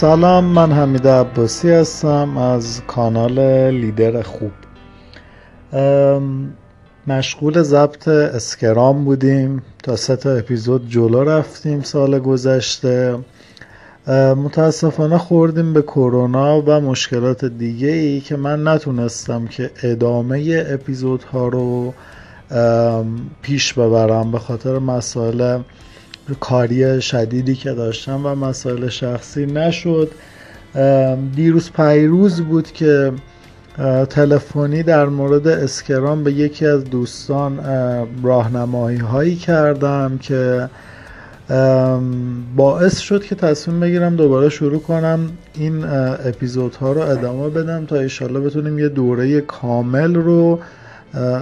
سلام من حمید عباسی هستم از کانال لیدر خوب. مشغول ضبط اسکرام بودیم. تا سه تا اپیزود جلو رفتیم سال گذشته. متاسفانه خوردیم به کرونا و مشکلات دیگه ای که من نتونستم که ادامه اپیزودها رو پیش ببرم به خاطر مسائل کاری شدیدی که داشتم و مسائل شخصی نشد. دیروز پیروز بود که تلفنی در مورد اسکرام به یکی از دوستان راهنمایی هایی کردم که باعث شد که تصمیم بگیرم دوباره شروع کنم این اپیزودها رو ادامه بدم تا ایشالله بتونیم یه دوره کامل رو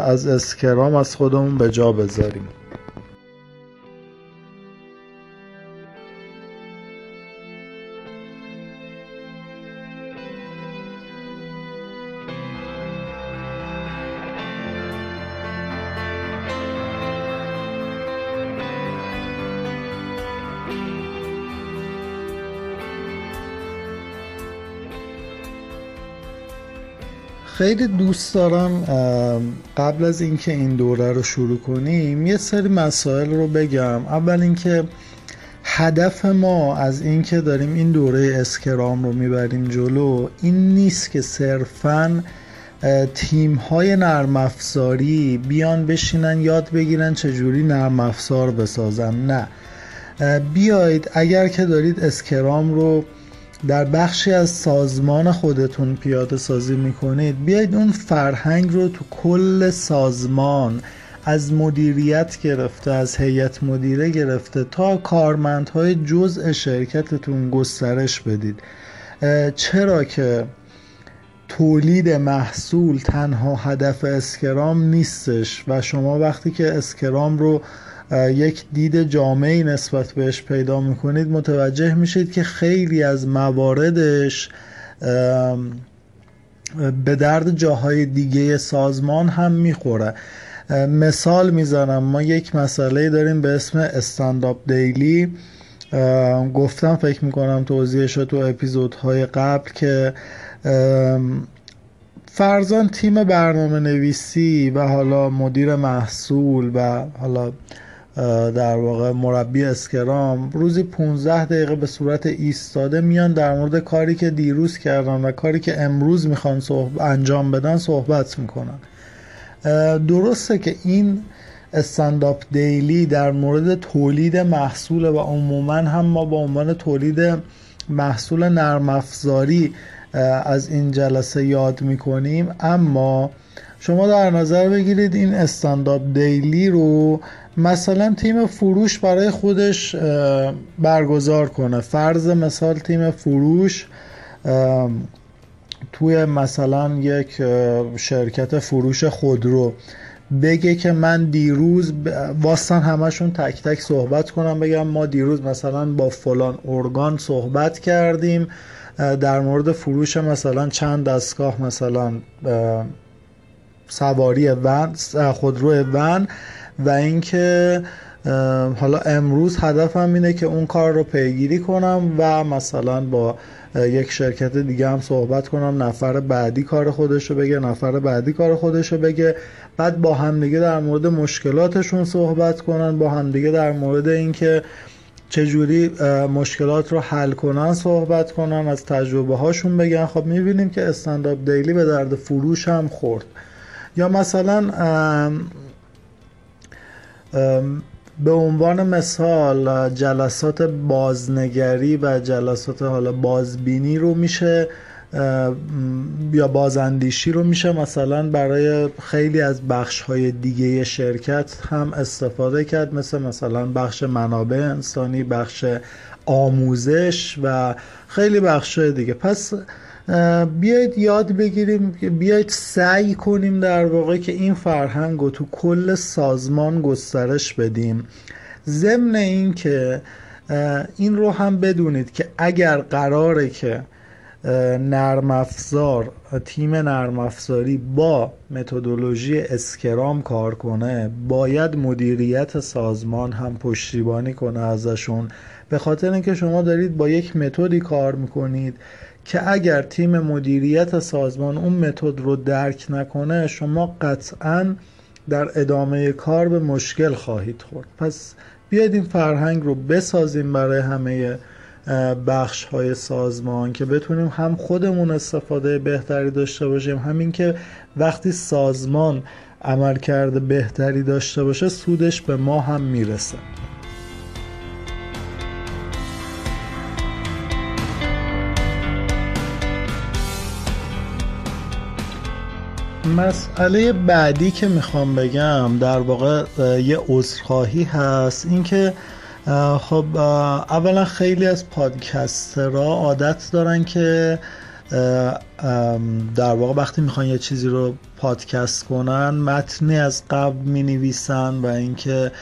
از اسکرام از خودمون به جا بذاریم. خیلی دوست دارم قبل از اینکه این دوره رو شروع کنیم یه سری مسائل رو بگم. اول اینکه هدف ما از اینکه داریم این دوره اسکرام رو می‌بریم جلو این نیست که صرفا تیم های نرم افزاری بیان بشینن یاد بگیرن چجوری نرم افزار بسازن. نه. بیاید اگر که دارید اسکرام رو در بخشی از سازمان خودتون پیاده سازی می‌کنید بیاید اون فرهنگ رو تو کل سازمان از مدیریت گرفته از هیئت مدیره گرفته تا کارمندهای جزء شرکتتون گسترش بدید. چرا که تولید محصول تنها هدف اسکرام نیستش و شما وقتی که اسکرام رو یک دید جامعی نسبت بهش پیدا می‌کنید متوجه میشید که خیلی از مواردش به درد جاهای دیگه سازمان هم می‌خوره. مثال می‌زنم ما یک مسئله داریم به اسم استنداپ دیلی گفتم فکر می‌کنم توضیحش تو اپیزودهای قبل که فرزان تیم برنامه نویسی و حالا مدیر محصول و حالا در واقع مربی اسکرام روزی 15 دقیقه به صورت ایستاده میان در مورد کاری که دیروز کردن و کاری که امروز می‌خوان انجام بدن صحبت می‌کنن. درسته که این استنداپ دیلی در مورد تولید محصول و عموما هم ما با عنوان تولید محصول نرم افزاری از این جلسه یاد می‌کنیم. اما شما در نظر بگیرید این استنداپ دیلی رو مثلا تیم فروش برای خودش برگزار کنه. فرض مثال تیم فروش توی مثلا یک شرکت فروش خودرو بگه که من دیروز واستان همشون تک تک صحبت کنم بگم ما دیروز مثلا با فلان ارگان صحبت کردیم در مورد فروش مثلا چند دستگاه مثلا سواری ون خودرو ون. و اینکه حالا امروز هدفم اینه که اون کار رو پیگیری کنم و مثلا با یک شرکت دیگه هم صحبت کنم نفر بعدی کار خودش رو بگه نفر بعدی کار خودش رو بگه. بعد با همدیگه در مورد مشکلاتشون صحبت کنن با همدیگه در مورد اینکه چجوری مشکلات رو حل کنن صحبت کنن از تجربه هاشون بگن. خب می‌بینیم که استنداپ دیلی به درد فروش هم خورد. یا مثلا به عنوان مثال جلسات بازنگری و جلسات حالا بازبینی رو میشه یا بازاندیشی رو میشه مثلا برای خیلی از بخش های دیگه شرکت هم استفاده کرد مثل مثلا بخش منابع انسانی بخش آموزش و خیلی بخش دیگه. پس بیایید یاد بگیریم بیایید سعی کنیم در واقع که این فرهنگ رو تو کل سازمان گسترش بدیم. ضمن این که این رو هم بدونید که اگر قراره که نرم افزار تیم نرم افزاری با متدولوژی اسکرام کار کنه باید مدیریت سازمان هم پشتیبانی کنه ازشون. به خاطر اینکه شما دارید با یک متدی کار می‌کنید که اگر تیم مدیریت سازمان اون متد رو درک نکنه شما قطعا در ادامه کار به مشکل خواهید خورد. پس بیاید این فرهنگ رو بسازیم برای همه بخش های سازمان که بتونیم هم خودمون استفاده بهتری داشته باشیم همین که وقتی سازمان عمل کرده بهتری داشته باشه سودش به ما هم می‌رسه. مسئله بعدی که می‌خوام بگم در واقع یه عذرخواهی هست اینکه خب اولا خیلی از پادکسترها عادت دارن که در واقع وقتی می‌خوان یه چیزی رو پادکست کنن متنی از قبل می نویسن و اینکه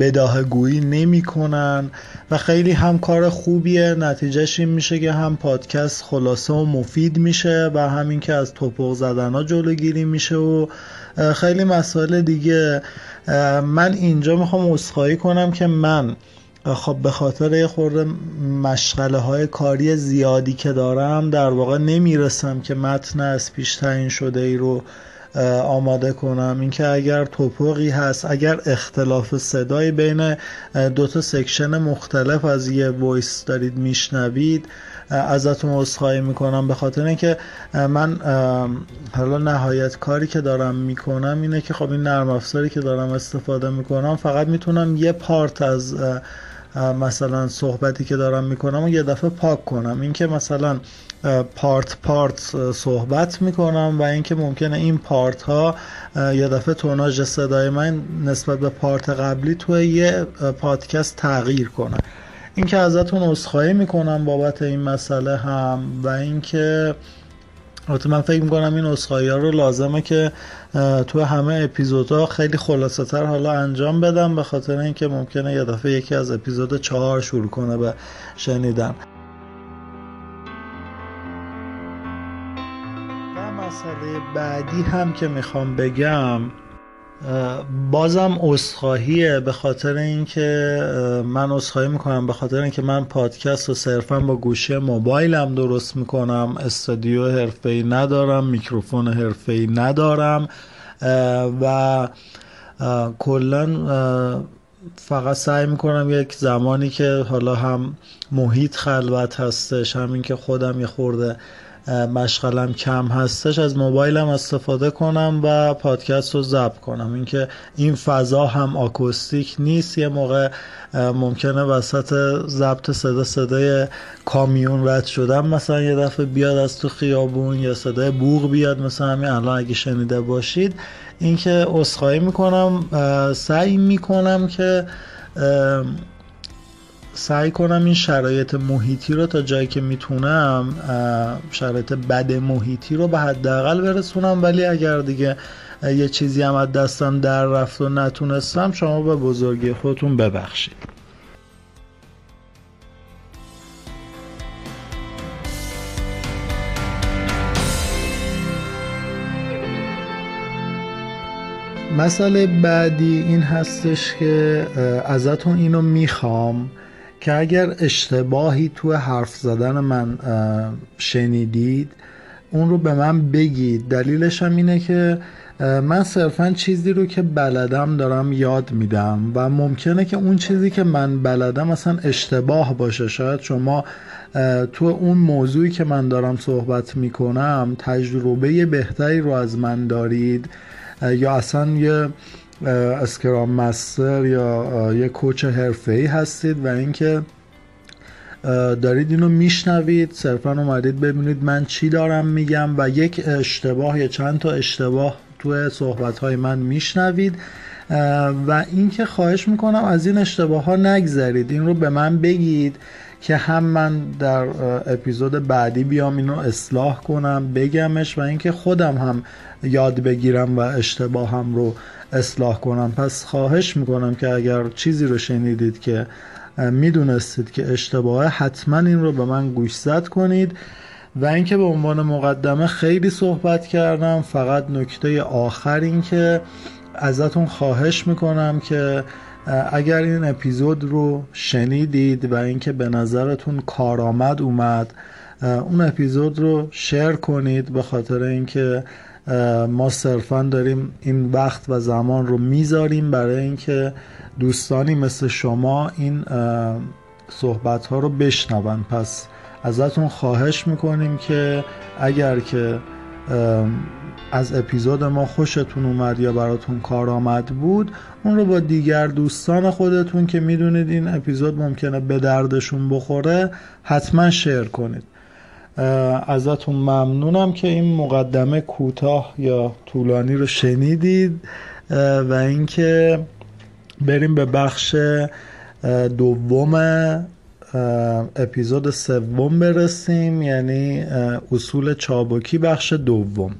بداه گویی نمی کنن و خیلی هم کار خوبیه. نتیجهش این میشه که هم پادکست خلاصه و مفید میشه و همین که از توپق زدن ها جلوگیری میشه و خیلی مسائل دیگه. من اینجا می‌خوام عذرخواهی کنم که من خب به خاطر یه خورده مشغله های کاری زیادی که دارم در واقع نمی‌رسم که متن از پیش تعیین شده ای رو آماده کنم. اینکه اگر تپقی هست اگر اختلاف صدای بین دو تا section مختلف از یه voice دارید میشنوید ازتون عذرخواهی می‌کنم. به خاطر اینکه من حالا نهایت کاری که دارم می‌کنم اینه که خب این نرم افزاری که دارم استفاده می‌کنم فقط می‌تونم یه پارت از مثلا صحبتی که دارم می‌کنم و یه دفعه پاک کنم. اینکه مثلا پارت پارت صحبت می‌کنم و اینکه ممکنه این پارت ها یه دفعه توناژ صدای من نسبت به پارت قبلی توی یه پادکست تغییر کنه اینکه ازتون عذرخواهی می‌کنم بابت این مسئله هم و اینکه البته من فکر می‌کنم این اصخایی ها رو لازمه که تو همه اپیزودها خیلی خلاصه تر حالا انجام بدم به خاطر اینکه ممکنه یه دفعه یکی از اپیزود چهار شروع کنه به شنیدن. مسئله بعدی هم که می‌خوام بگم بازم اصخاهیه به خاطر اینکه من اصخاهی می‌کنم به خاطر اینکه من پادکست رو صرفا با گوشه موبایلم درست می‌کنم استودیو حرفه‌ای ندارم میکروفون حرفه‌ای ندارم و کلا فقط سعی می‌کنم یک زمانی که حالا هم محیط خلوت هستش همین که خودم یه خورده مشغلم کم هستش از موبایلم استفاده کنم و پادکست رو ضبط کنم. اینکه این فضا هم آکوستیک نیست یه موقع ممکنه وسط ضبط صدا صدای کامیون رد شدم. مثلا یه دفعه بیاد از تو خیابون یا صدای بوغ بیاد مثلا همین الان اگه شنیده باشید. اینکه عذرخواهی می‌کنم سعی می‌کنم که سعی کنم این شرایط محیطی رو تا جایی که می‌تونم شرایط بد محیطی رو به حداقل برسونم. ولی اگر دیگه یه چیزی هم از دستم در رفت و نتونستم شما به بزرگی خودتون ببخشید. مسئله بعدی این هستش که ازتون اینو می‌خوام. که اگر اشتباهی تو حرف زدن من شنیدید اون رو به من بگید. دلیلش هم اینه که من صرفا چیزی رو که بلدم دارم یاد میدم و ممکنه که اون چیزی که من بلدم اصلا اشتباه باشه. شاید شما تو اون موضوعی که من دارم صحبت می‌کنم تجربه بهتری رو از من دارید یا اصلا یه اسکرام مستر یا یه کوچ ای هستید و اینکه دارید اینو میشنوید صرفا اومدید ببینید من چی دارم میگم و یک اشتباه یا چند تا اشتباه توی صحبت های من میشنوید. و اینکه خواهش می‌کنم از این اشتباه ها نگذرید این رو به من بگید. که هم من در اپیزود بعدی بیام اینو اصلاح کنم بگمش و اینکه خودم هم یاد بگیرم و اشتباهم رو اصلاح کنم. پس خواهش می‌کنم که اگر چیزی رو شنیدید که می‌دونستید که اشتباهه حتما این رو به من گوش زد کنید و اینکه به عنوان مقدمه خیلی صحبت کردم. فقط نکته آخر این که ازتون خواهش می‌کنم که اگر این اپیزود رو شنیدید و اینکه به نظرتون کارآمد اومد اون اپیزود رو شیر کنید به خاطر اینکه ما صرفا داریم این وقت و زمان رو می‌ذاریم برای اینکه دوستانی مثل شما این صحبت ها رو بشنون. پس ازتون خواهش می‌کنیم که اگر که از اپیزود ما خوشتون اومد یا براتون کارآمد بود اون رو با دیگر دوستان خودتون که می‌دونید این اپیزود ممکنه به دردشون بخوره حتما شیر کنید. ازتون ممنونم که این مقدمه کوتاه یا طولانی رو شنیدید و اینکه بریم به بخش دوم اپیزود سوم برسیم یعنی اصول چابکی بخش دوم.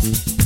Thank you.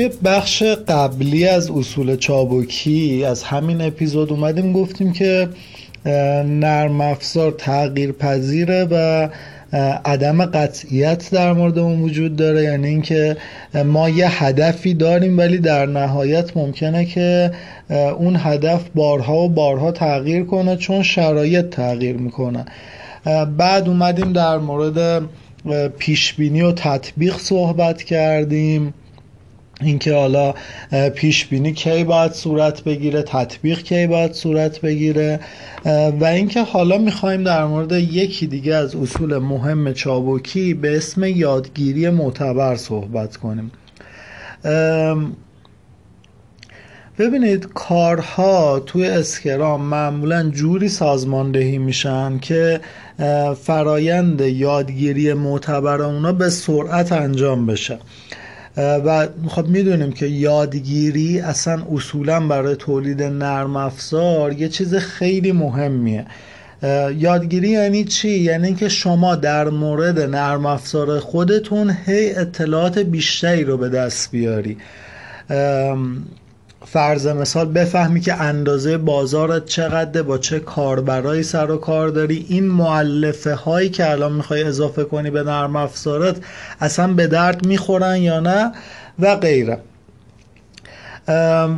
توی بخش قبلی از اصول چابکی از همین اپیزود اومدیم گفتیم که نرم افزار تغییر پذیره و عدم قطعیت در مورد اون وجود داره. یعنی اینکه ما یه هدفی داریم ولی در نهایت ممکنه که اون هدف بارها و بارها تغییر کنه چون شرایط تغییر می‌کنه. بعد اومدیم در مورد پیشبینی و تطبیق صحبت کردیم. اینکه حالا پیش بینی کی باید صورت بگیره تطبیق کی باید صورت بگیره. و اینکه حالا می‌خوایم در مورد یکی دیگه از اصول مهم چابکی به اسم یادگیری معتبر صحبت کنیم. ببینید کارها توی اسکرام معمولا جوری سازماندهی میشن که فرایند یادگیری معتبر اونا به سرعت انجام بشه. و خب می‌دونیم که یادگیری اصلا اصولا برای تولید نرم افزار یه چیز خیلی مهمیه. یادگیری یعنی چی؟ یعنی اینکه شما در مورد نرم افزار خودتون هی اطلاعات بیشتری رو به دست بیاری. فرض مثال بفهمی که اندازه بازارت چقدر با چه کاربرایی سر و کار داری. این معلفه هایی که الان می‌خوای اضافه کنی به نرم افزارت اصلا به درد می‌خورن یا نه و غیره.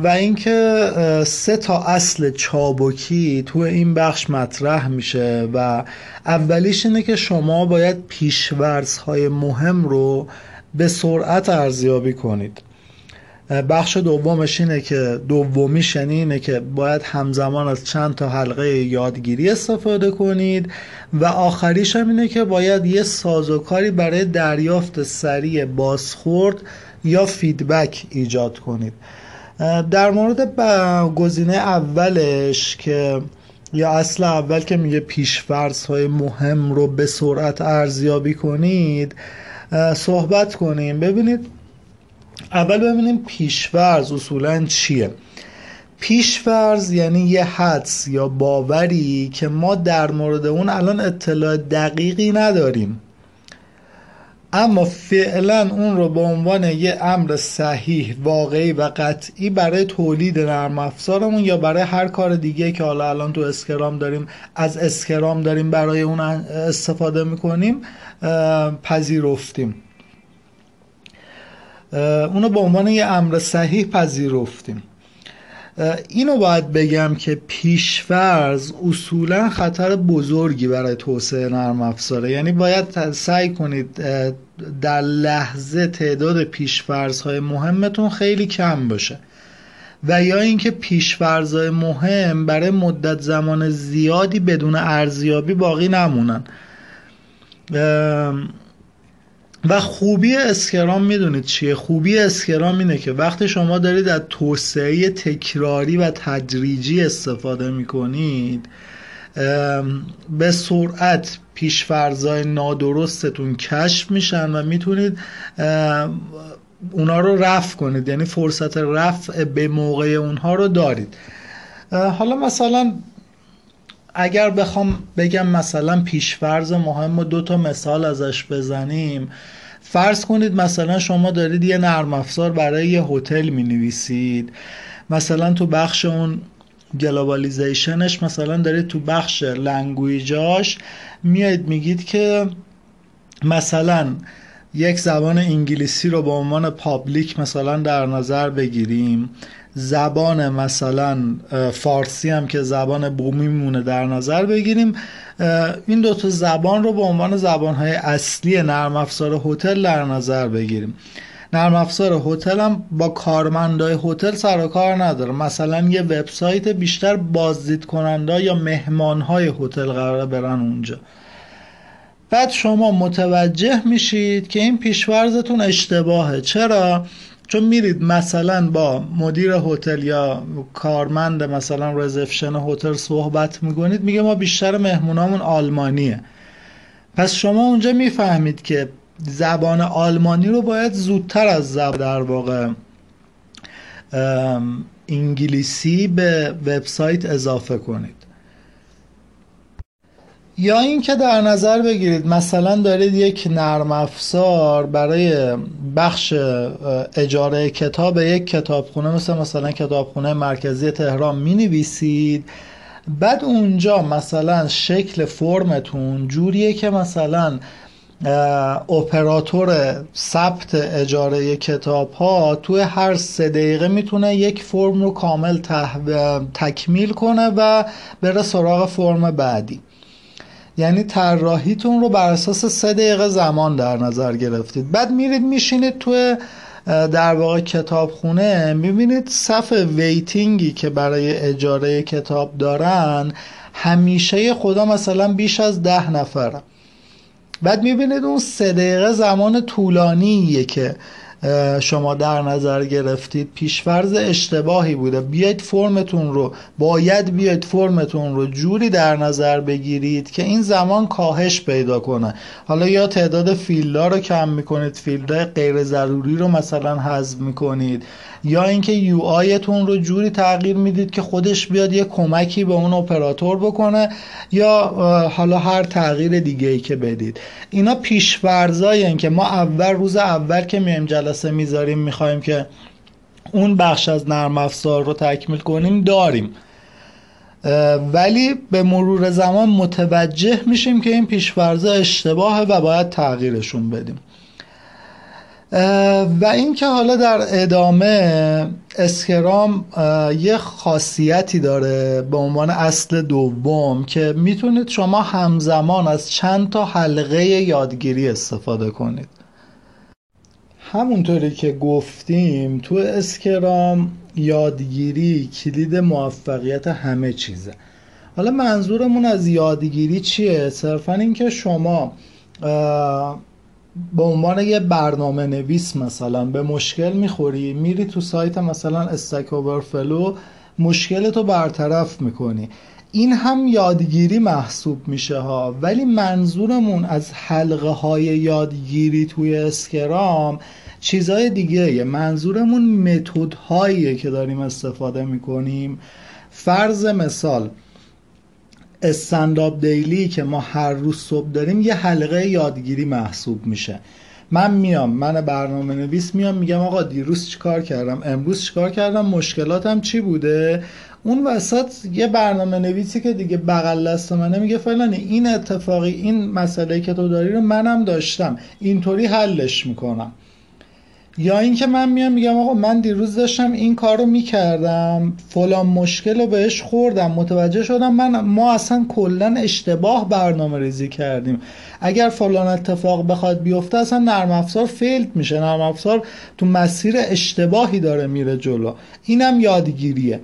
و اینکه سه تا اصل چابکی تو این بخش مطرح میشه و اولیش اینه که شما باید پیشورز های مهم رو به سرعت ارزیابی کنید. بخش دومش اینه که دومیش یعنی اینه که باید همزمان از چند تا حلقه یادگیری استفاده کنید و آخریش هم اینه که باید یه سازوکاری برای دریافت سریع بازخورد یا فیدبک ایجاد کنید. در مورد گزینه اولش که یا اصل اول که میگه پیشفرض های مهم رو به سرعت ارزیابی کنید صحبت کنیم. ببینید اول ببینیم پیشورز اصولا چیه. پیشورز یعنی یه حدس یا باوری که ما در مورد اون الان اطلاع دقیقی نداریم. اما فعلا اون رو به عنوان یه امر صحیح واقعی و قطعی برای تولید نرم افزارمون یا برای هر کار دیگه که حالا الان تو اسکرام داریم از اسکرام داریم برای اون استفاده می‌کنیم پذیرفتیم. اونو به عنوان یه امر صحیح پذیرفتیم. اینو باید بگم که پیشفرز اصولا خطر بزرگی برای توسعه نرم افزاره. یعنی باید سعی کنید در لحظه تعداد پیشفرزهای مهمتون خیلی کم باشه. و یا اینکه پیشفرزهای مهم برای مدت زمان زیادی بدون ارزیابی باقی نمونن. و خوبی اسکرام می‌دونید چیه؟ خوبی اسکرام اینه که وقتی شما دارید از توسعه تکراری و تدریجی استفاده می‌کنید به سرعت پیشفرزای نادرستتون کشف میشن و می‌تونید اونا رو رفع کنید یعنی فرصت رفع به موقع اونها رو دارید. حالا مثلا اگر بخوام بگم مثلا پیشفرز مهم و دو تا مثال ازش بزنیم فرض کنید مثلا شما دارید یه نرم افزار برای یه هتل می نویسید مثلا تو بخش اون globalization ش مثلا دارید تو بخش language هاش میاد میگید که مثلا یک زبان انگلیسی رو به عنوان public مثلا در نظر بگیریم. زبان مثلا فارسی هم که زبان بومی مونه در نظر بگیریم این دو تا زبان رو به عنوان زبان های اصلی نرم افزار هتل در نظر بگیریم. نرم افزار هتل هم با کارمندای هتل سر و کار نداره. مثلا یه وبسایت بیشتر بازدید کننده یا مهمان های هتل قراره برن اونجا. بعد شما متوجه میشید که این پیشورزتون اشتباهه. چرا؟ چون میرید مثلا با مدیر هتل یا کارمند مثلا رزپشن هتل صحبت می‌کنید میگه ما بیشتر مهمونامون آلمانیه. پس شما اونجا می‌فهمید که زبان آلمانی رو باید زودتر از زبان در واقع انگلیسی به وبسایت اضافه کنید. یا اینکه در نظر بگیرید مثلا دارید یک نرم افزار برای بخش اجاره کتاب یک کتابخونه مثل مثلا کتابخونه مرکزی تهران می نویسید بعد اونجا مثلا شکل فرمتون جوریه که مثلا اپراتور ثبت اجاره کتاب ها توی هر سه دقیقه می‌تونه یک فرم رو کامل تکمیل کنه و بره سراغ فرم بعدی. یعنی طراحیتون رو بر اساس سه دقیقه زمان در نظر گرفتید. بعد میرید میشینید توی در واقع کتابخونه می‌بینید صف ویتینگی که برای اجاره کتاب دارن همیشه خدا مثلا بیش از ده نفره. بعد می‌بینید اون سه دقیقه زمان طولانیه که شما در نظر گرفتید پیش‌فرض اشتباهی بوده. بیاید فرمتون رو باید بیاید فرمتون رو جوری در نظر بگیرید که این زمان کاهش پیدا کنه. حالا یا تعداد فیلدا رو کم می‌کنید فیلدهای غیر ضروری رو مثلا حذف می‌کنید. یا اینکه UI تون رو جوری تغییر می‌دید که خودش بیاد یه کمکی به اون اپراتور بکنه یا حالا هر تغییر دیگه ای که بدید. اینا پیشورزای که ما اول روز اول که میایم جلسه می‌ذاریم می‌خوایم که اون بخش از نرم افزار رو تکمیل کنیم داریم. ولی به مرور زمان متوجه میشیم که این پیشورزه اشتباهه و باید تغییرشون بدیم. و اینکه حالا در ادامه اسکرام یه خاصیتی داره به عنوان اصل دوم که می‌تونید شما همزمان از چند تا حلقه یادگیری استفاده کنید همونطوری که گفتیم تو اسکرام یادگیری کلید موفقیت همه چیزه حالا منظورمون از یادگیری چیه؟ صرفا اینکه شما به عنوان یه برنامه نویس مثلا به مشکل می‌خوری میری تو سایت مثلا استک اوورفلو مشکلتو برطرف می‌کنی. این هم یادگیری محسوب میشه ها. ولی منظورمون از حلقه های یادگیری توی اسکرام چیزای دیگه منظورمون متد که داریم استفاده می‌کنیم. فرض مثال استنداپ دیلی که ما هر روز صبح داریم یه حلقه یادگیری محسوب میشه. من میام من برنامه نویس میام میگم آقا دیروز چیکار کردم؟ امروز چیکار کردم؟ مشکلاتم چی بوده؟ اون وسط یه برنامه نویسی که دیگه بغل دست منه میگه فلانی این اتفاقی این مسئله که تو داری رو منم داشتم. اینطوری حلش می‌کنم. یا اینکه من میام میگم آقا من دیروز داشتم این کار رو می‌کردم فلان مشکل رو بهش خوردم متوجه شدم من ما اصلا کلا اشتباه برنامه ریزی کردیم. اگر فلان اتفاق بخواد بیفته اصلا نرم افزار فیلد میشه. نرم افزار تو مسیر اشتباهی داره میره جلو. اینم یادگیریه.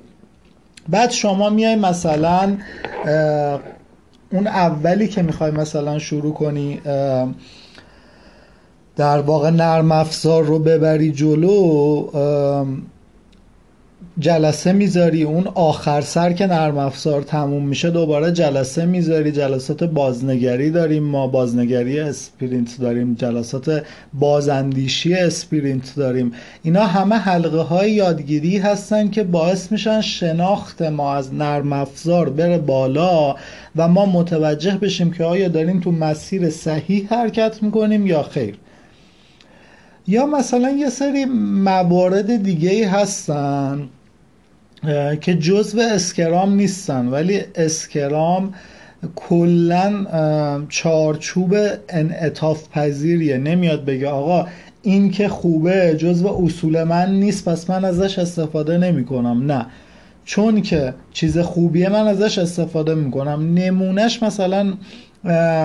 بعد شما میای مثلا اون اولی که می‌خوای مثلا شروع کنی در واقع نرم افزار رو ببری جلو جلسه می‌ذاری اون آخر سر که نرم افزار تموم میشه دوباره جلسه می‌ذاری جلسات بازنگری داریم ما بازنگری sprint داریم جلسات بازاندیشی sprint داریم. اینا همه حلقه های یادگیری هستن که باعث میشن شناخت ما از نرم افزار بره بالا و ما متوجه بشیم که آیا داریم تو مسیر صحیح حرکت می‌کنیم یا خیر. یا مثلا یه سری موارد دیگه هستن که جزو اسکرام نیستن ولی اسکرام کلا چارچوب انعطاف پذیریه. نمیاد بگه آقا این که خوبه جزو اصول من نیست پس من ازش استفاده نمی کنم نه. چون که چیز خوبیه من ازش استفاده می‌کنم. نمونهش مثلا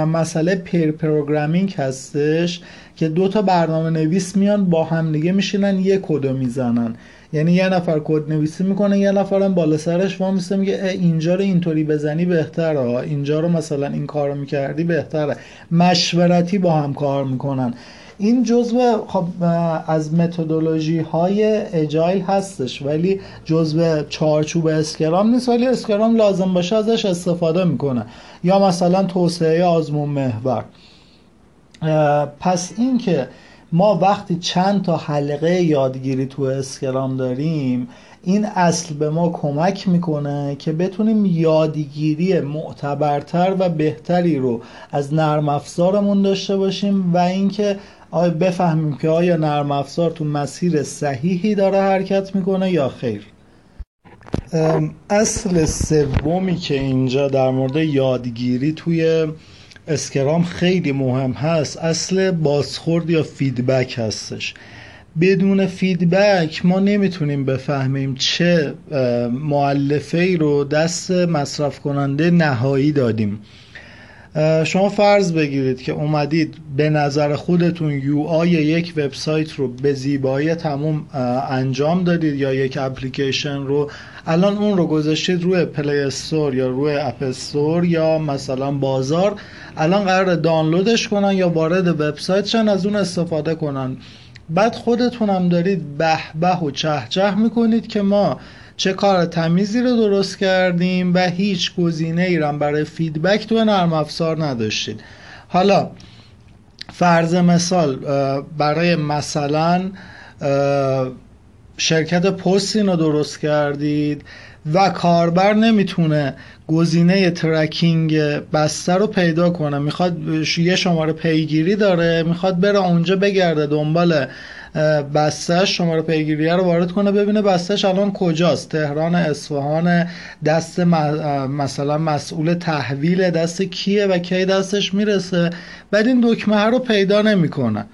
مسئله pair programming هستش که دو تا برنامه نویس میان با هم دیگه میشینن یه کدو می‌زنن. یعنی یه نفر کد نویسی می‌کنه یه نفرم بالا سرش وا میسته میگه اینجا رو اینطوری بزنی بهتره اینجا رو مثلا این کارو می‌کردی بهتره. مشورتی با هم کار می‌کنن. این جزو خب از متدولوژی های agile هستش ولی جزو چارچوب Scrum نیست ولی Scrum لازم باشه ازش استفاده می‌کنه. یا مثلا توسعه آزمون محور. پس اینکه ما وقتی چند تا حلقه یادگیری تو اسکرام داریم این اصل به ما کمک می‌کنه که بتونیم یادگیری معتبرتر و بهتری رو از نرم افزارمون داشته باشیم و اینکه آیا بفهمیم که آیا نرم افزار تو مسیر صحیحی داره حرکت می‌کنه یا خیر. اصل سومی که اینجا در مورد یادگیری توی Scrum خیلی مهم هست اصل بازخورد یا feedback هستش. بدون feedback ما نمی‌تونیم بفهمیم چه مؤلفه ای رو دست مصرف کننده نهایی دادیم. شما فرض بگیرید که اومدید به نظر خودتون UI یک وبسایت رو به زیبایی تموم انجام دادید یا یک اپلیکیشن رو؟ الان اون رو گذاشتید روی Play Store یا روی App Store یا مثلا بازار. الان قراره دانلودش کنن یا وارد وبسایت شن از اون استفاده کنن. بعد خودتونم دارید به به و چه چه می‌کنید که ما چه کار تمیزی رو درست کردیم و هیچ گزینه ای برای feedback تو نرم افزار نداشتید. حالا فرض مثال برای مثلا شرکت پست رو درست کردید و کاربر نمی‌تونه گزینه ترکینگ بسته رو پیدا کنه. می‌خواد یه شماره پیگیری داره می‌خواد بره اونجا بگرده دنبال بستش شماره پیگیری رو وارد کنه ببینه بستش الان کجاست. تهران اصفهان دست مثلا مسئول تحویل دست کیه و کی دستش می‌رسه. بعد این دکمه رو پیدا نمی‌کنه.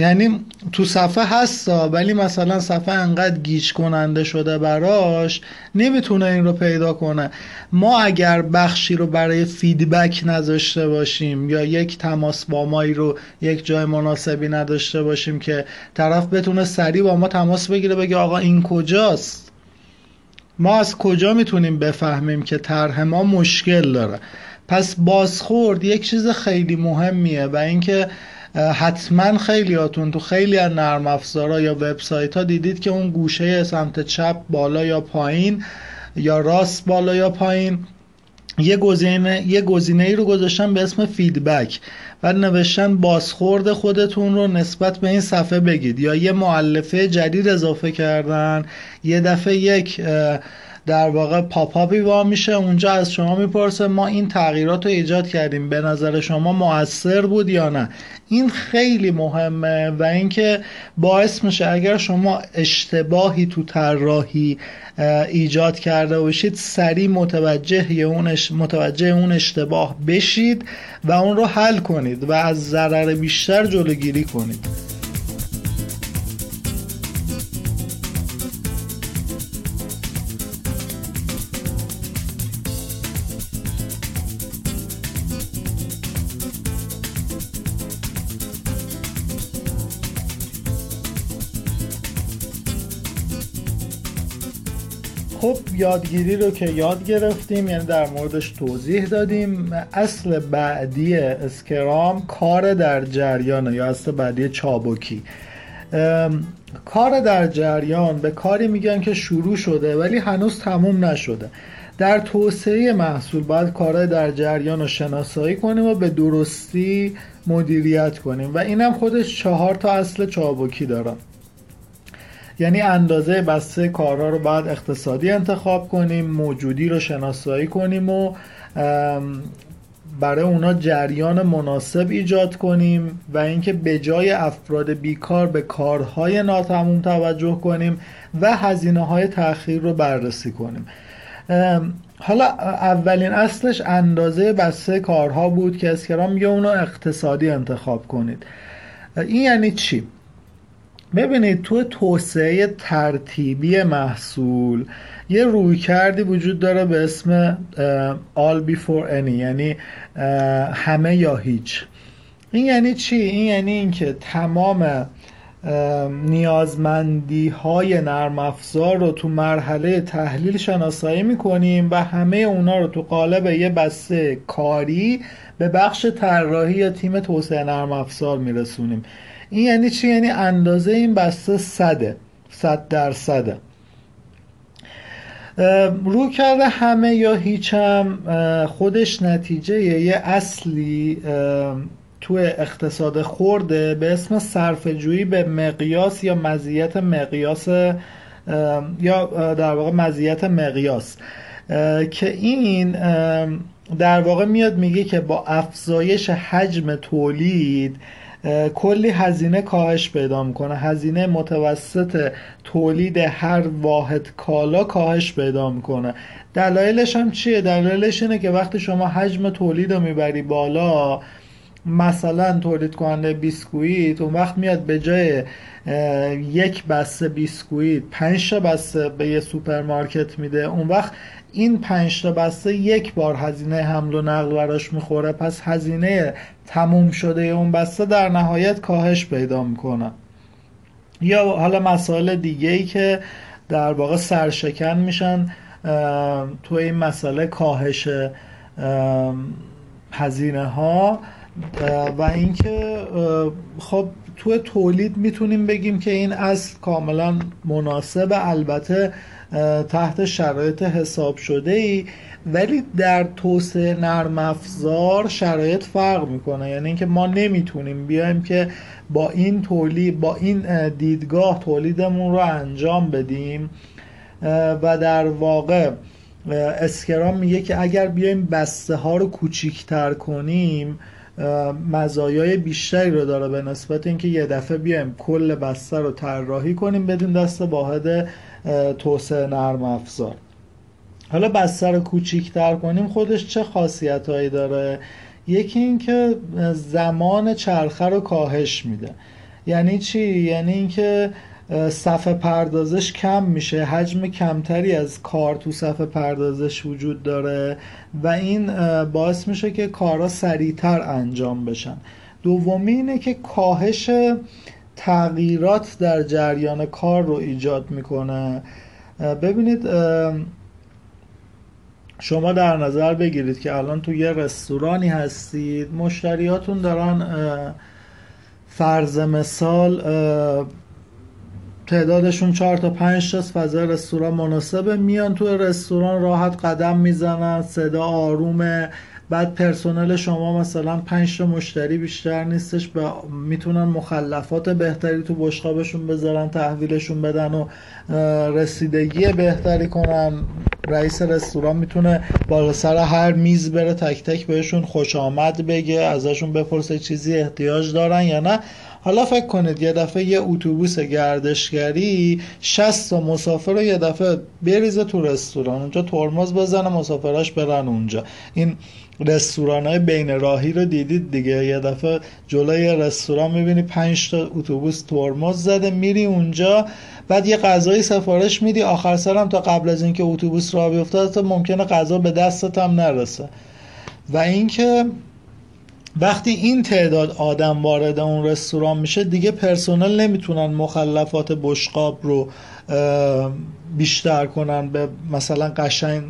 یعنی تو صفحه هستا ولی مثلا صفحه انقدر گیج کننده شده براش نمی‌تونه این رو پیدا کنه. ما اگر بخشی رو برای فیدبک نداشته باشیم یا یک تماس با مایی رو یک جای مناسبی نداشته باشیم که طرف بتونه سریع با ما تماس بگیره بگه آقا این کجاست؟ ما از کجا می‌تونیم بفهمیم که طرح ما مشکل داره؟ پس بازخورد یک چیز خیلی مهمیه و اینکه حتما خیلیاتون تو خیلی از نرم افزارا یا وبسایت ها دیدید که اون گوشه سمت چپ بالا یا پایین یا راست بالا یا پایین یه گزینه یه گزینه ای رو گذاشتن به اسم فیدبک و نوشتن بازخورد خودتون رو نسبت به این صفحه بگید یا یه معلفه جدید اضافه کردن یه دفعه یک در واقع پاپاپی وا میشه اونجا از شما می‌پرسه ما این تغییرات رو ایجاد کردیم. به نظر شما موثر بود یا نه؟ این خیلی مهمه و اینکه باعث میشه اگر شما اشتباهی تو طراحی ایجاد کرده باشید سریع متوجه اون متوجه اون اشتباه بشید و اون رو حل کنید و از ضرر بیشتر جلوگیری کنید. خب یادگیری رو که یاد گرفتیم یعنی در موردش توضیح دادیم. اصل بعدی اسکرام کار در جریان یا اصل بعدی چابکی. کار در جریان به کاری میگن که شروع شده ولی هنوز تموم نشده. در توسعه محصول باید کارهای در جریان رو شناسایی کنیم و به درستی مدیریت کنیم. و اینم خودش چهار تا اصل چابکی داره یعنی اندازه بسته کارها رو باید اقتصادی انتخاب کنیم موجودی رو شناسایی کنیم و برای اونا جریان مناسب ایجاد کنیم و اینکه به جای افراد بیکار به کارهای ناتموم توجه کنیم و هزینه های تأخیر رو بررسی کنیم حالا اولین اصلش اندازه بسته کارها بود که اسکرام میگه اونو اقتصادی انتخاب کنید این یعنی چی؟ ببینید تو توسعه ترتیبی محصول یه روی کردی وجود داره به اسم all before any یعنی همه یا هیچ این یعنی چی؟ این یعنی اینکه تمام نیازمندی های نرم افزار رو تو مرحله تحلیل شناسایی می‌کنیم و همه اونا رو تو قالب یه بسته کاری به بخش طراحی یا تیم توسعه نرم افزار میرسونیم این یعنی چی؟ یعنی اندازه این بسته صده صد درصده. رو کرده همه یا هیچم خودش نتیجه یه اصلی تو اقتصاد خورده به اسم صرفه‌جویی به مقیاس یا مزیت مقیاس یا در واقع مزیت مقیاس. که این در واقع میاد میگه که با افزایش حجم تولید کلی هزینه کاهش پیدا می‌کنه. هزینه متوسط تولید هر واحد کالا کاهش پیدا می‌کنه. دلایلش هم چیه؟ دلایلش اینه که وقتی شما حجم تولید رو می‌بری بالا مثلا تولید کننده بیسکویت اون وقت میاد به جای یک بسته بیسکویت پنج تا بسته به یه سوپرمارکت میده. اون وقت این پنج تا بسته یک بار هزینه حمل و نقل براش می‌خوره پس هزینه تموم شده اون بسته در نهایت کاهش پیدا می‌کنه. یا حالا مسائل دیگه ای که در واقع سرشکن میشن تو این مسئله کاهش هزینه ها و اینکه خب تو تولید می‌تونیم بگیم که این اصل کاملا مناسب البته تحت شرایط حساب شده ای ولی در توسعه نرم افزار شرایط فرق می‌کنه. یعنی اینکه ما نمی‌تونیم بیایم که با این تولید با این دیدگاه تولیدمون رو انجام بدیم. و در واقع اسکرام میگه که اگر بیایم بسته ها رو کوچیکتر کنیم مزایای بیشتری رو داره به نسبت اینکه یه دفعه بیایم کل بسته رو طراحی کنیم بدون دست واحد توسعه نرم افزار. حالا بسته رو کوچیکتر کنیم خودش چه خاصیت هایی داره؟ یکی اینکه زمان چرخه رو کاهش میده. یعنی چی؟ یعنی اینکه صفحه پردازش کم میشه. حجم کمتری از کار تو صفحه پردازش وجود داره و این باعث میشه که کارها سریعتر انجام بشن. دومی اینه که کاهش تغییرات در جریان کار رو ایجاد می‌کنه. ببینید شما در نظر بگیرید که الان تو یه رستورانی هستید مشتریاتون دارن فرض مثال تعدادشون چهار تا پنج تا فضای رستوران مناسبه میان تو رستوران راحت قدم می‌زنن صدا آرومه. بعد پرسنل شما مثلا پنج تا مشتری بیشتر نیستش به می‌تونن مخلفات بهتری تو بشقابشون بذارن تحویلشون بدن و رسیدگی بهتری کنن رئیس رستوران می‌تونه بالا سر هر میز بره تک تک بهشون خوش آمد بگه ازشون بپرسه چیزی احتیاج دارن یا نه. حالا فکر کنید یه دفعه یه اتوبوس گردشگری 60 تا مسافر رو یه دفعه بریزه تو رستوران. اونجا ترمز بزنه مسافراش برن اونجا. این رستوران های بین راهی رو دیدید دیگه؟ یه دفعه جلوی رستوران می‌بینی 5 تا اتوبوس ترمز زده میری اونجا. بعد یه غذایی سفارش میدی آخر سرم تا قبل از اینکه اتوبوس راه بیفته تا ممکنه غذا به دستت هم نرسه. و اینکه وقتی این تعداد آدم وارد اون رستوران میشه دیگه پرسنل نمی‌تونن مخلفات بشقاب رو بیشتر کنن به مثلا قشنگ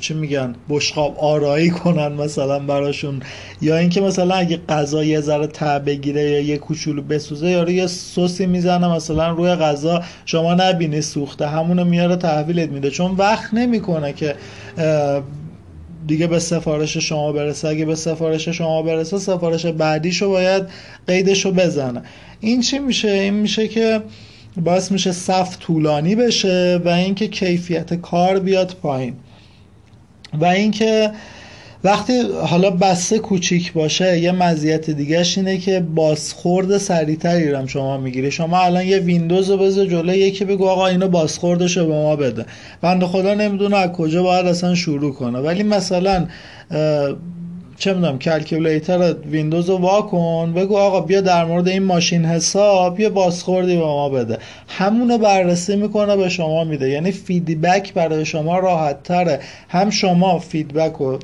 چی میگن بشقاب آرایی کنن مثلا براشون. یا اینکه مثلا اگه غذا یه ذره ته بگیره یا یه کوچولو بسوزه یا یه سوسی می‌زنه مثلا روی غذا شما نبینی سوخته همونو میاره تحویلت میده. چون وقت نمی‌کنه که دیگه به سفارش شما برسه. اگه به سفارش شما برسه سفارش بعدیشو باید قیدشو بزنه. این چی میشه؟ این میشه که باعث میشه صف طولانی بشه و اینکه کیفیت کار بیاد پایین. و اینکه وقتی حالا بسته کوچیک باشه یه مزیت دیگهش اینه که بازخورد سریعتری رو شما می‌گیری شما الان یه ویندوز رو بذار جلو یکی بگو آقا اینو بازخوردش رو به ما بده. بنده خدا نمی‌دونه از کجا باید اصلا شروع کنه. ولی مثلا چه می‌دونم calculator ویندوز رو وا کن بگو آقا بیا در مورد این ماشین حساب یه بازخوردی به ما بده. همونو بررسی می‌کنه به شما میده. یعنی feedback برای شما راحت تره هم شما feedback رو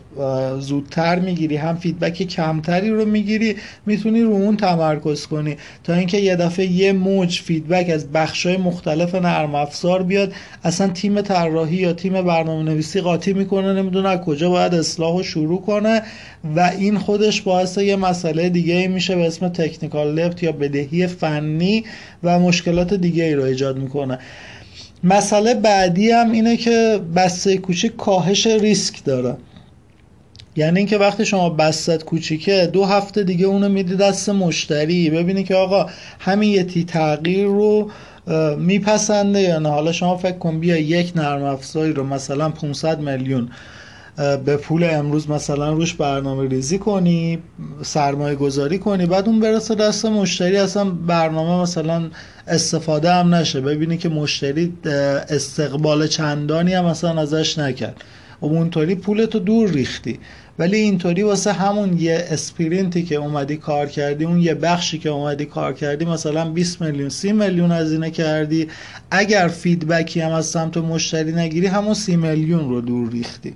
زودتر می‌گیری هم feedback کمتری رو می‌گیری می‌تونی رو اون تمرکز کنی. تا اینکه یه دفعه یه موج feedback از بخشای مختلف نرم افزار بیاد. اصلا تیم طراحی یا تیم برنامه نویسی قاطی می‌کنه نمی‌دونه کجا باید اصلاح و شروع کنه. و این خودش باعث یه مسئله دیگه ای میشه به اسم تکنیکال لفت یا بدهی فنی و مشکلات دیگه ای رو ایجاد می‌کنه. مسئله بعدی هم اینه که بسته کوچیک کاهش ریسک داره. یعنی اینکه وقتی شما بستت کوچیکه دو هفته دیگه اونو میدی دست مشتری ببینی که آقا همین یه تی تغییر رو میپسنده یا نه؟ حالا شما فکر کن بیا یک نرم افزاری رو مثلا 500 میلیون به پول امروز مثلا روش برنامه ریزی کنی سرمایه گذاری کنی بعد اون برسه دست مشتری اصلا برنامه مثلا استفاده هم نشه. ببینی که مشتری استقبال چندانی هم مثلا ازش نکرد. و اونطوری پولتو دور ریختی. ولی اینطوری واسه همون یه اسپرینتی که اومدی کار کردی اون یه بخشی که اومدی کار کردی مثلا 20 میلیون 30 میلیون هزینه کردی. اگر feedback ی هم از سمت مشتری نگیری همون 30 میلیون رو دور ریختی.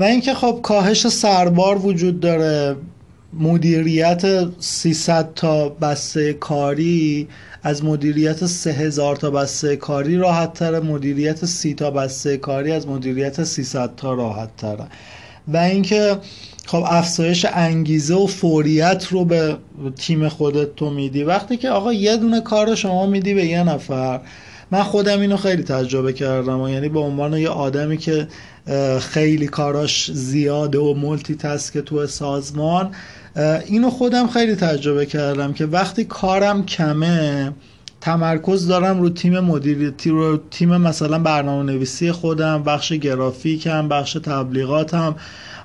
و اینکه خب کاهش سربار وجود داره مدیریت 300 تا بسته کاری از مدیریت 3000 تا بسته کاری راحت تره مدیریت 30 تا بسته کاری از مدیریت 300 تا راحت تره. و اینکه خب افزایش انگیزه و فوریت رو به تیم خودت تو میدی. وقتی که آقا یه دونه کار شما میدی به یه نفر من خودم اینو خیلی تجربه کردم. و یعنی به عنوان یه آدمی که خیلی کاراش زیاده و مولتی تسک تو سازمان اینو خودم خیلی تجربه کردم که وقتی کارم کمه تمرکز دارم رو تیم مدیریتی رو تیم مثلا برنامه نویسی خودم بخش گرافیکم بخش تبلیغاتم.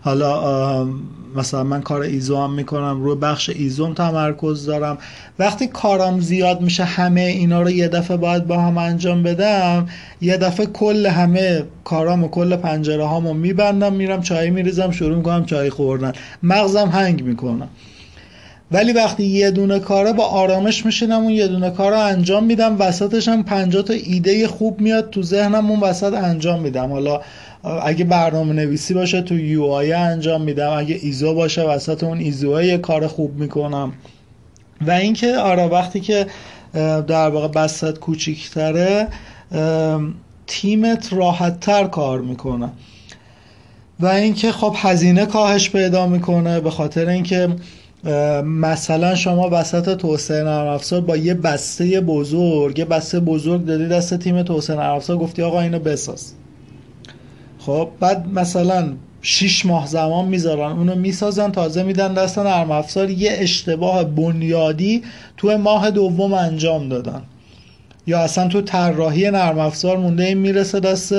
حالا مثلا من کار ایزو هم می‌کنم روی بخش ایزوم تمرکز دارم. وقتی کارم زیاد میشه همه اینا رو یه دفعه باید با هم انجام بدم یه دفعه کل همه کارام و کل پنجره هامو میبندم میرم چای میریزم شروع می‌کنم چای خوردن. مغزم هنگ می‌کنم ولی وقتی یه دونه کاره با آرامش میشینم اون یه دونه کار رو انجام میدم وسطش هم 50 تا ایده خوب میاد تو ذهنم اون وسط انجام میدم. حالا اگه برنامه نویسی باشه تو یو آی انجام میدم. اگه ایزو باشه وسط اون ایزو یه کار خوب می‌کنم. و اینکه آره وقتی که در واقع بسط کوچیکتره تیمت راحت تر کار می‌کنه. و اینکه خب هزینه کاهش پیدا می‌کنه به خاطر اینکه مثلا شما وسط توسعه نرم افزار با یه بسته بزرگ یه بسته بزرگ دادی دست تیم توسعه نرم افزار گفتی آقا اینو بساز. خب بعد مثلا 6 ماه زمان می‌ذارن اونو می‌سازن تازه میدن دست نرم افزار. یه اشتباه بنیادی تو ماه دوم انجام دادن. یا اصلا تو طراحی نرم افزار مونده این می‌رسه دست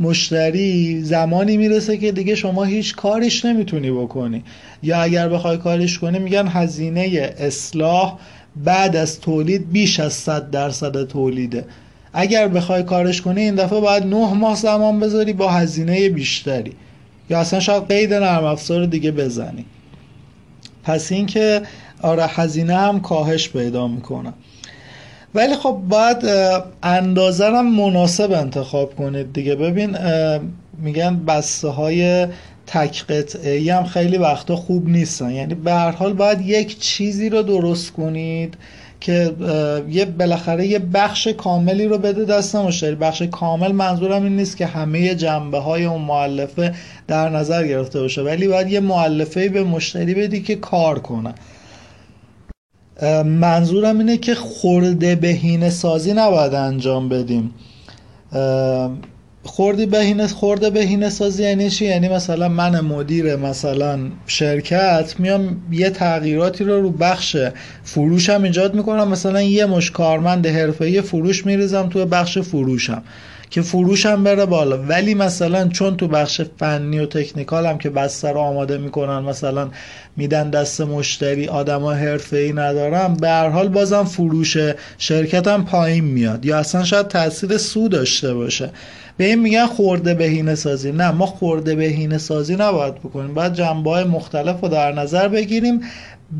مشتری زمانی می‌رسه که دیگه شما هیچ کارش نمی‌تونی بکنی. یا اگر بخوای کارش کنی میگن هزینه اصلاح بعد از تولید بیش از 100 درصد تولیده. اگر بخوای کارش کنی این دفعه باید 9 ماه زمان بذاری با هزینه بیشتری. یا اصلا شاید قید نرم افزار دیگه بزنی. پس اینکه آره هزینه هم کاهش پیدا می‌کنه. ولی خب باید اندازه مناسب انتخاب کنید دیگه. ببین میگن بسته های تک قطعه هم خیلی وقتا خوب نیستن. یعنی به هر حال باید یک چیزی رو درست کنید. که یه بالاخره یه بخش کاملی رو بده دست مشتری. بخش کامل منظورم این نیست که همه جنبه های اون معلفه در نظر گرفته باشه ولی باید یه معلفه به مشتری بدی که کار کنه. منظورم اینه که خورده بهینه سازی نباید انجام بدیم. خوردی بهینه خورده بهینه سازی یعنی چی؟ یعنی مثلا من مدیر مثلا شرکت میام یه تغییراتی رو رو بخش فروشم ایجاد می‌کنم. مثلا یه مش کارمند حرفه‌ای فروش میریزم تو بخش فروشم. که فروشم بره بالا. ولی مثلا چون تو بخش فنی و تکنیکال هم که بستر رو آماده می‌کنن مثلا میدن دست مشتری آدما حرفه‌ای ندارم به هر حال بازم فروش شرکتم پایین میاد. یا اصلا شاید تاثیر سو داشته باشه. به این میگن خورده بهینه سازی. نه ما خورده بهینه سازی نباید بکنیم. باید جنبه های مختلف رو در نظر بگیریم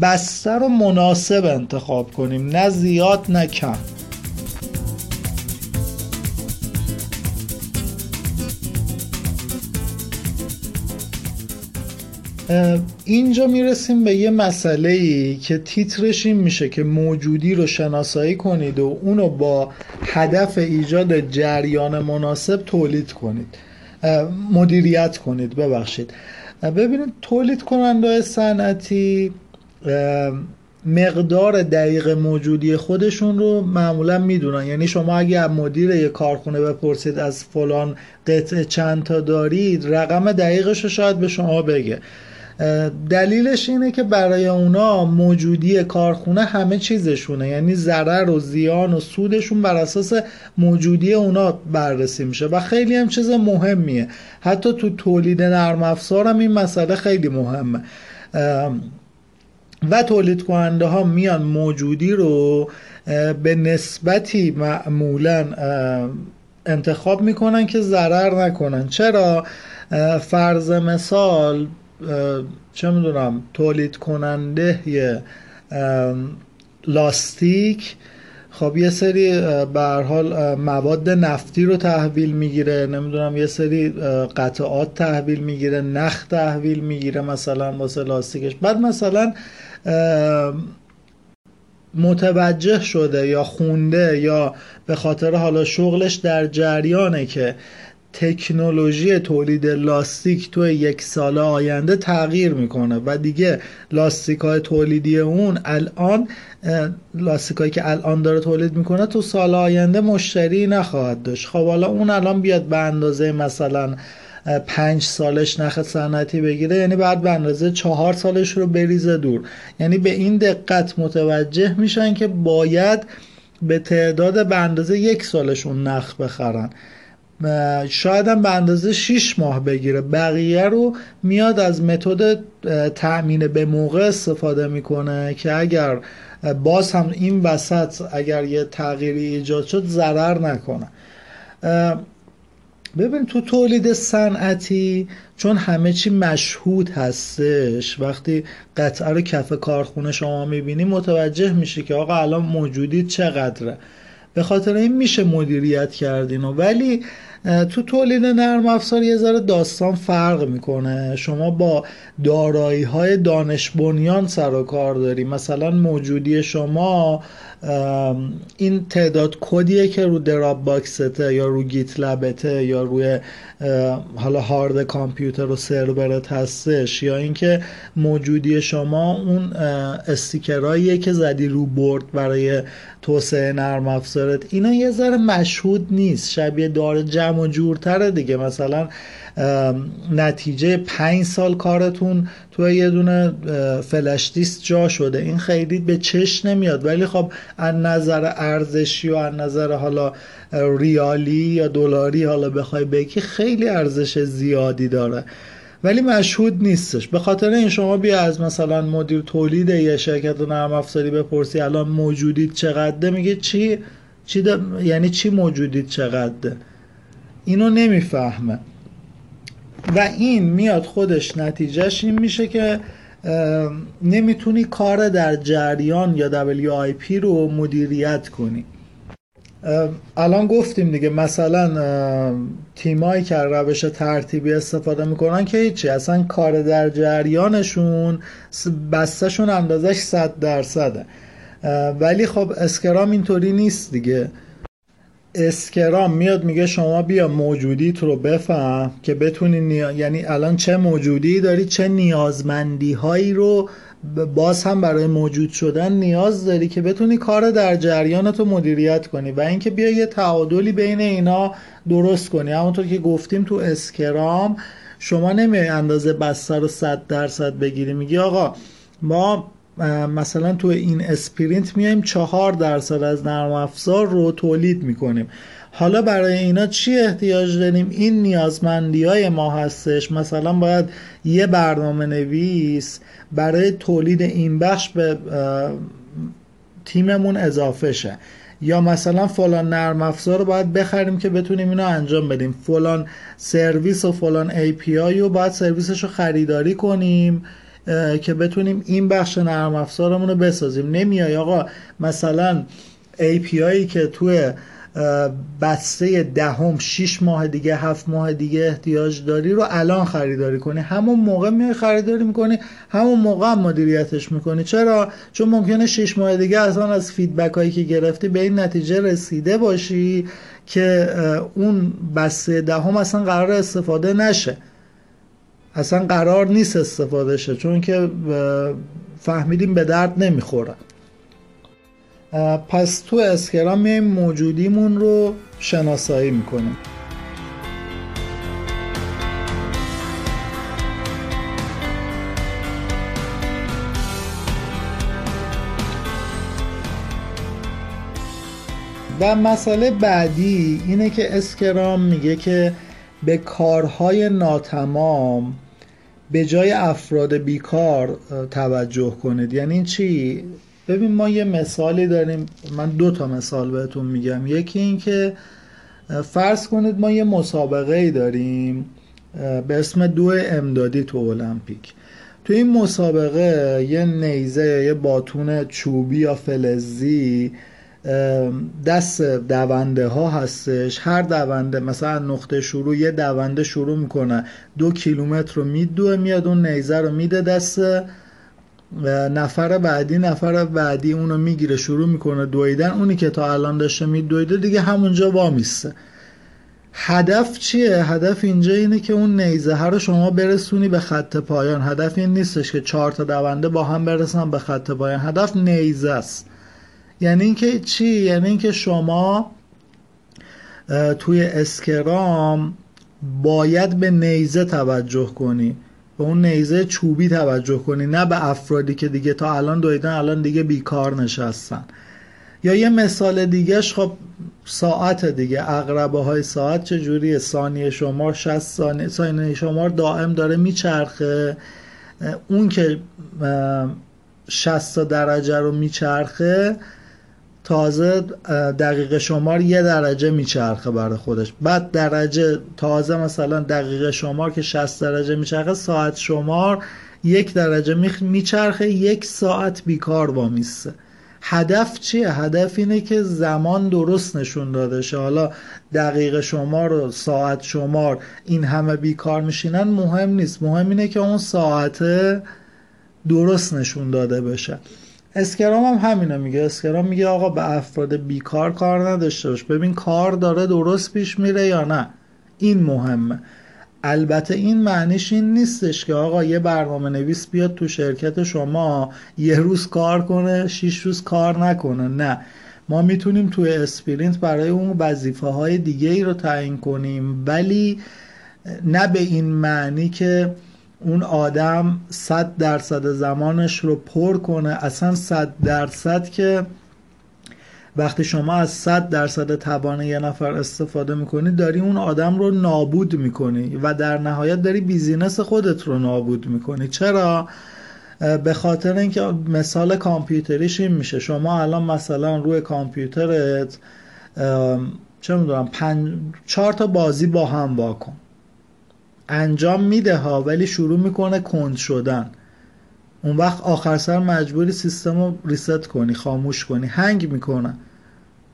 بستر رو مناسب انتخاب کنیم. نه زیاد نه کم. اینجا می‌رسیم به یه مسئله ای که تیترش این میشه که موجودی رو شناسایی کنید و اونو با هدف ایجاد جریان مناسب تولید کنید. مدیریت کنید ببخشید. ببینید تولید کننده صنعتی مقدار دقیق موجودی خودشون رو معمولا می‌دونن. یعنی شما اگه مدیر یه کارخونه بپرسید از فلان قطعه چند تا دارید رقم دقیقش رو شاید به شما بگه. دلیلش اینه که برای اونا موجودی کارخونه همه چیزشونه. یعنی ضرر و زیان و سودشون بر اساس موجودی اونا بررسی میشه. و خیلی هم چیز مهمیه. حتی تو تولید نرم افزار هم این مسئله خیلی مهمه. و تولید کننده ها میان موجودی رو به نسبتی معمولا انتخاب می‌کنن که ضرر نکنن. چرا؟ فرض مثال چه می‌دونم تولید کننده یه لاستیک. خب یه سری به حال مواد نفتی رو تحویل می‌گیره. نمی‌دونم یه سری قطعات تحویل می‌گیره. نخ تحویل می‌گیره مثلا واسه لاستیکش. بعد مثلا متوجه شده یا خونده یا به خاطر حالا شغلش در جریانه که تکنولوژی تولید لاستیک تو یک سال آینده تغییر می‌کنه و دیگه لاستیک های تولیدی اون الان لاستیک هایی که الان داره تولید می‌کنه تو سال آینده مشتری نخواهد داشت. خب حالا اون الان بیاد به اندازه مثلا پنج سالش نخ صنعتی بگیره یعنی بعد به اندازه چهار سالش رو بریزه دور. یعنی به این دقت متوجه میشن که باید به تعداد به اندازه یک سالشون نخ بخرن. شاید هم به اندازه 6 ماه بگیره. بقیه رو میاد از متد تأمین به موقع استفاده می‌کنه که اگر باز هم این وسط اگر یه تغییری ایجاد شد ضرر نکنه. ببین تو تولید صنعتی چون همه چی مشهود هستش وقتی قطعه رو کف کارخونه شما می‌بینی متوجه میشی که آقا الان موجودی چقدره. به خاطر این میشه مدیریت کردین. ولی تو تولید نرم افزار یه ذره داستان فرق می‌کنه. شما با دارایی های دانش بنیان سر و کار داری. مثلا موجودی شما این تعداد کدیه که رو دراب باکسته یا رو گیت لبته یا روی حالا هارد کامپیوتر و سرورت هستش یا اینکه موجودی شما اون استیکراییه که زدی رو برد برای توسعه نرم افزارت اینا یه ذره مشهود نیست شبیه داره جمع و جورتره دیگه. مثلا نتیجه پنج سال کارتون تو یه دونه فلش دیست جا شده. این خیلی به چش نمیاد. ولی خب از نظر ارزشی و از نظر حالا ریالی یا دلاری حالا بخوای بگی خیلی ارزش زیادی داره. ولی مشهود نیستش. به خاطر این شما بیا از مثلا مدیر تولید یه شرکت نرم افزاری بپرسی. الان موجودید چقدره؟ میگه چی؟ چی یعنی چی موجودید چقدره؟ اینو نمی‌فهمه. و این میاد خودش نتیجهش این میشه که نمی‌تونی کار در جریان یا WIP رو مدیریت کنی. الان گفتیم دیگه مثلا تیمایی که روش ترتیبی استفاده می‌کنن که هیچی اصلا کار در جریانشون بستشون اندازش صد درصده. ولی خب اسکرام اینطوری نیست دیگه. Scrum میاد میگه شما بیا موجودیت رو بفهم که بتونی نیا... یعنی الان چه موجودی داری چه نیازمندی هایی رو باز هم برای موجود شدن نیاز داری که بتونی کار در جریان تو مدیریت کنی و اینکه بیا یه تعادلی بین اینا درست کنی. همونطور که گفتیم تو Scrum شما نمی اندازه بستر رو صد درصد بگیری. میگی آقا ما مثلا تو این sprint میایم چهار درصد از نرم افزار رو تولید می‌کنیم. حالا برای اینا چی احتیاج داریم؟ این نیازمندی های ما هستش. مثلا باید یه برنامه نویس برای تولید این بخش به تیممون اضافه شه. یا مثلا فلان نرم افزار رو باید بخریم که بتونیم اینو انجام بدیم. فلان سرویس و فلان API رو باید سرویسش رو خریداری کنیم. که بتونیم این بخش نرم افزارمون رو بسازیم. نمیای آقا مثلا API که توی بسته دهم ده 6 ماه دیگه هفت ماه دیگه احتیاج داری رو الان خریداری کنی. همون موقع میای خریداری می‌کنی همون موقع هم مدیریتش می‌کنی. چرا؟ چون ممکنه 6 ماه دیگه اصلا از فیدبک هایی که گرفتی به این نتیجه رسیده باشی که اون بسته دهم ده اصلا قرار استفاده نشه. اصلا قرار نیست استفاده شه چون که فهمیدیم به درد نمی‌خوره. پس تو اسکرام میایم موجودیمون رو شناسایی می‌کنیم. و مسئله بعدی اینه که اسکرام میگه که به کارهای ناتمام به جای افراد بیکار توجه کنید. یعنی چی؟ ببین ما یه مثالی داریم. من دو تا مثال بهتون میگم. یکی این که فرض کنید ما یه مسابقه ای داریم به اسم دو امدادی تو المپیک. تو این مسابقه یه نیزه یه باتون چوبی یا فلزی دست دونده ها هستش. هر دونده مثلا نقطه شروع یه دونده شروع می‌کنه. دو کیلومتر رو میدوه میاد اون نیزه رو میده دست نفر بعدی نفر بعدی اونو می‌گیره شروع می‌کنه دویدن. اونی که تا الان داشته میدویده دیگه همونجا وامیسته. هدف چیه؟ هدف اینجا اینه که اون نیزه رو شما برسونی به خط پایان. هدف این نیستش که چهار تا دونده با هم برسن به خط پایان. هدف نیزه است. یعنی اینکه چی؟ یعنی اینکه شما توی اسکرام باید به نیزه توجه کنی. به اون نیزه چوبی توجه کنی نه به افرادی که دیگه تا الان دویدن الان دیگه بیکار نشستن. یا یه مثال دیگهش خب ساعت دیگه. اقربه های ساعت چجوری ثانیه شمار 60 ثانیه ثانیه شمار دائم داره میچرخه. اون که 60 درجه رو میچرخه تازه دقیقه شمار یه درجه میچرخه برای خودش. بعد درجه تازه مثلا دقیقه شمار که 60 درجه میچرخه ساعت شمار یک درجه میچرخه یک ساعت بیکار وامیسته هدف چیه؟ هدف اینه که زمان درست نشون داده شه. حالا دقیقه شمار و ساعت شمار این همه بیکار میشینن مهم نیست. مهم اینه که اون ساعته درست نشون داده بشه. Scrum هم همینه میگه. Scrum میگه آقا به افراد بیکار کار نداشته باش. ببین کار داره درست پیش میره یا نه. این مهمه. البته این معنیش این نیستش که آقا یه برنامه نویس بیاد تو شرکت شما یه روز کار کنه شیش روز کار نکنه. نه. ما می‌تونیم توی sprint برای اون وظیفه های دیگه ای رو تعیین کنیم. ولی نه به این معنی که اون آدم صد درصد زمانش رو پر کنه. اصلا صد درصد که وقتی شما از صد درصد توان یه نفر استفاده می‌کنی داری اون آدم رو نابود می‌کنی و در نهایت داری بیزینس خودت رو نابود می‌کنی. چرا؟ به خاطر اینکه مثال کامپیوتریش این میشه. شما الان مثلا روی کامپیوترت چه می‌دونم پنج... چهار تا بازی با هم واکن انجام میده ها ولی شروع می‌کنه کند شدن. اون وقت آخر سر مجبوری سیستم رو ریست کنی خاموش کنی هنگ می‌کنه.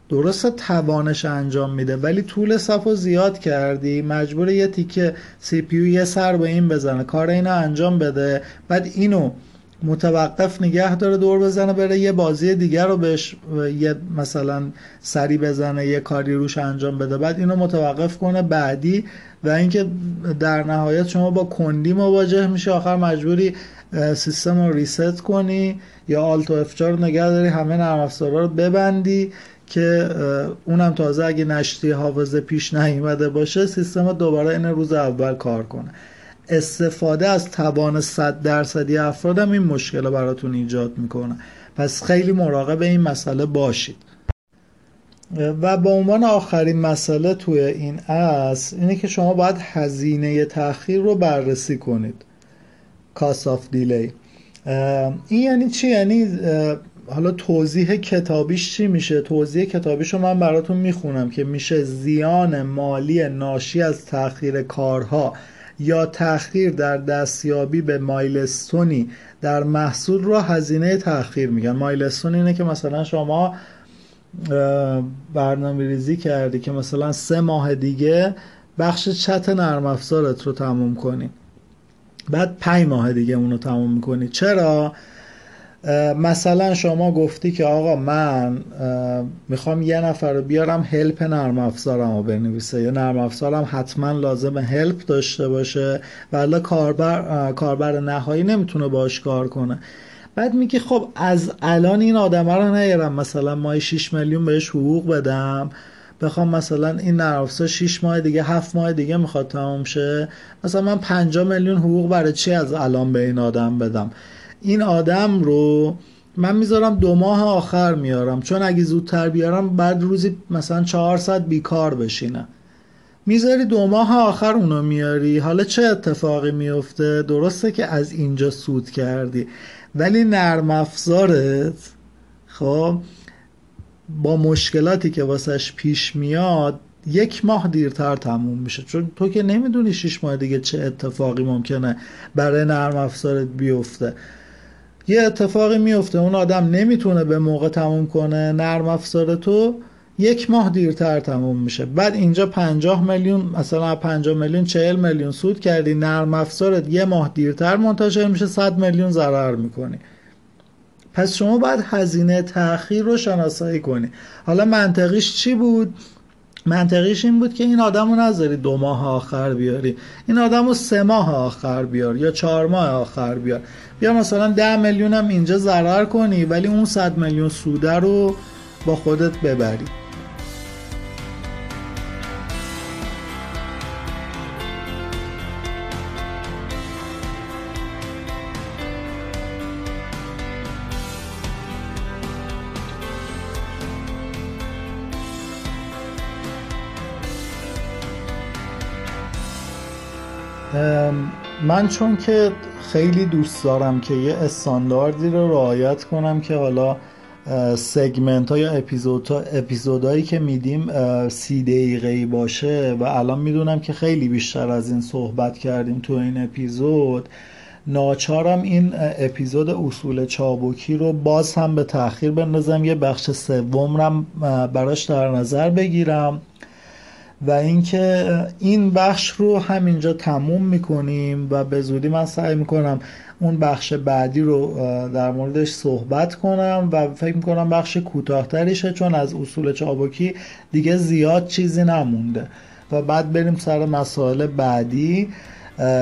درست توانش انجام میده ولی طول صف زیاد کردی مجبور یه تیکه سی پیو یه سر به این بزنه کار اینو انجام بده. بعد اینو متوقف نگه داره دور بزنه بره یه بازی دیگر رو بهش یه مثلا سری بزنه یه کاری روش انجام بده. بعد اینو متوقف کنه بعدی و اینکه در نهایت شما با کندی مواجه میشه آخر مجبوری سیستم رو ریست کنی یا آلت و رو نگه داری همه نرم افزارا رو ببندی که اونم تازه اگه نشتی حافظه پیش نیومده باشه سیستم دوباره این روز اول کار کنه. استفاده از توان 100 درصدی افراد هم این مشکل براتون ایجاد می‌کنه. پس خیلی مراقب این مسئله باشید. و به عنوان آخرین مسئله توی این اصل اینه که شما باید هزینه تاخیر رو بررسی کنید. کاست آف دیلی این یعنی چی؟ یعنی حالا توضیح کتابیش چی میشه؟ توضیح کتابیش رو من براتون می‌خونم که میشه زیان مالی ناشی از تاخیر کارها یا تأخیر در دستیابی به مایلستونی در محصول رو هزینه تأخیر میگن. مایلستون اینه که مثلا شما برنامه ریزی کردی که مثلا سه ماه دیگه بخش چت نرم افزارت رو تموم کنی. بعد پنج ماه دیگه اونو تموم می‌کنی. چرا؟ مثلا شما گفتی که آقا من می‌خوام یه نفر رو بیارم هلپ نرم افزارم رو بنویسه. یا نرم افزارم حتما لازم هلپ داشته باشه. ولی کاربر, کاربر نهایی نمی‌تونه باش کار کنه. بعد میگه خب از الان این آدم رو نیارم. مثلا مای 6 میلیون بهش حقوق بدم. بخوام مثلا این نرم افزار 6 ماه دیگه 7 ماه دیگه می‌خواد تمام شه. مثلا من 5 میلیون حقوق برای چی از الان به این آدم بدم؟ این آدم رو من می‌ذارم دو ماه آخر میارم. چون اگه زودتر بیارم بعد روزی مثلا 400 بیکار بشینه می‌ذاری دو ماه آخر اونو میاری. حالا چه اتفاقی میفته؟ درسته که از اینجا سود کردی. ولی نرم افزارت خب با مشکلاتی که واسش پیش میاد یک ماه دیرتر تموم میشه. چون تو که نمی‌دونی شش ماه دیگه چه اتفاقی ممکنه برای نرم افزارت بیفته. یه اتفاقی میفته. اون آدم نمی‌تونه به موقع تموم کنه. نرم افزار تو یک ماه دیرتر تموم میشه. بعد اینجا 50 میلیون مثلا 50 میلیون 40 میلیون سود کردی. نرم افزارت یه ماه دیرتر منتشر میشه. 100 میلیون ضرر می‌کنی. پس شما باید هزینه تاخیر رو شناسایی کنی. حالا منطقیش چی بود؟ منطقیش این بود که این آدم رو نذاری دو ماه آخر بیاری. این آدم رو سه ماه آخر بیار یا چهار ماه آخر بیار. بیا مثلا ده میلیون هم اینجا ضرر کنی ولی اون صد میلیون سوده رو با خودت ببری. من چون که خیلی دوست دارم که یه استانداردی رو رعایت کنم که حالا سگمنت ها یا اپیزود اپیزودهایی که میدیم سی دقیقه باشه و الان می‌دونم که خیلی بیشتر از این صحبت کردیم تو این اپیزود ناچارم این اپیزود اصول چابکی رو باز هم به تاخیر بندازم یه بخش سوم رم براش در نظر بگیرم. و اینکه این بخش رو همینجا تموم می‌کنیم و به زودی من سعی می‌کنم اون بخش بعدی رو در موردش صحبت کنم و فکر می‌کنم بخش کوتاهتریشه چون از اصول چابکی دیگه زیاد چیزی نمونده. و بعد بریم سر مسائل بعدی.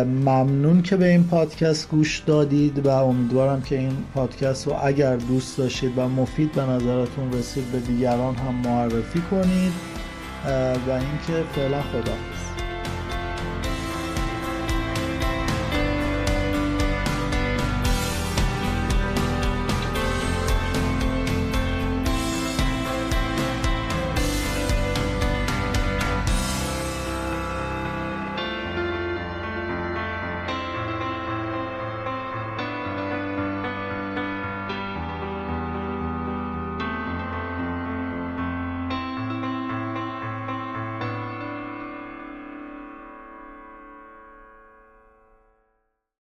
ممنون که به این پادکست گوش دادید و امیدوارم که این پادکست رو اگر دوست داشتید و مفید به نظرتون رسید به دیگران هم معرفی کنید. و اینکه فعلا خدا.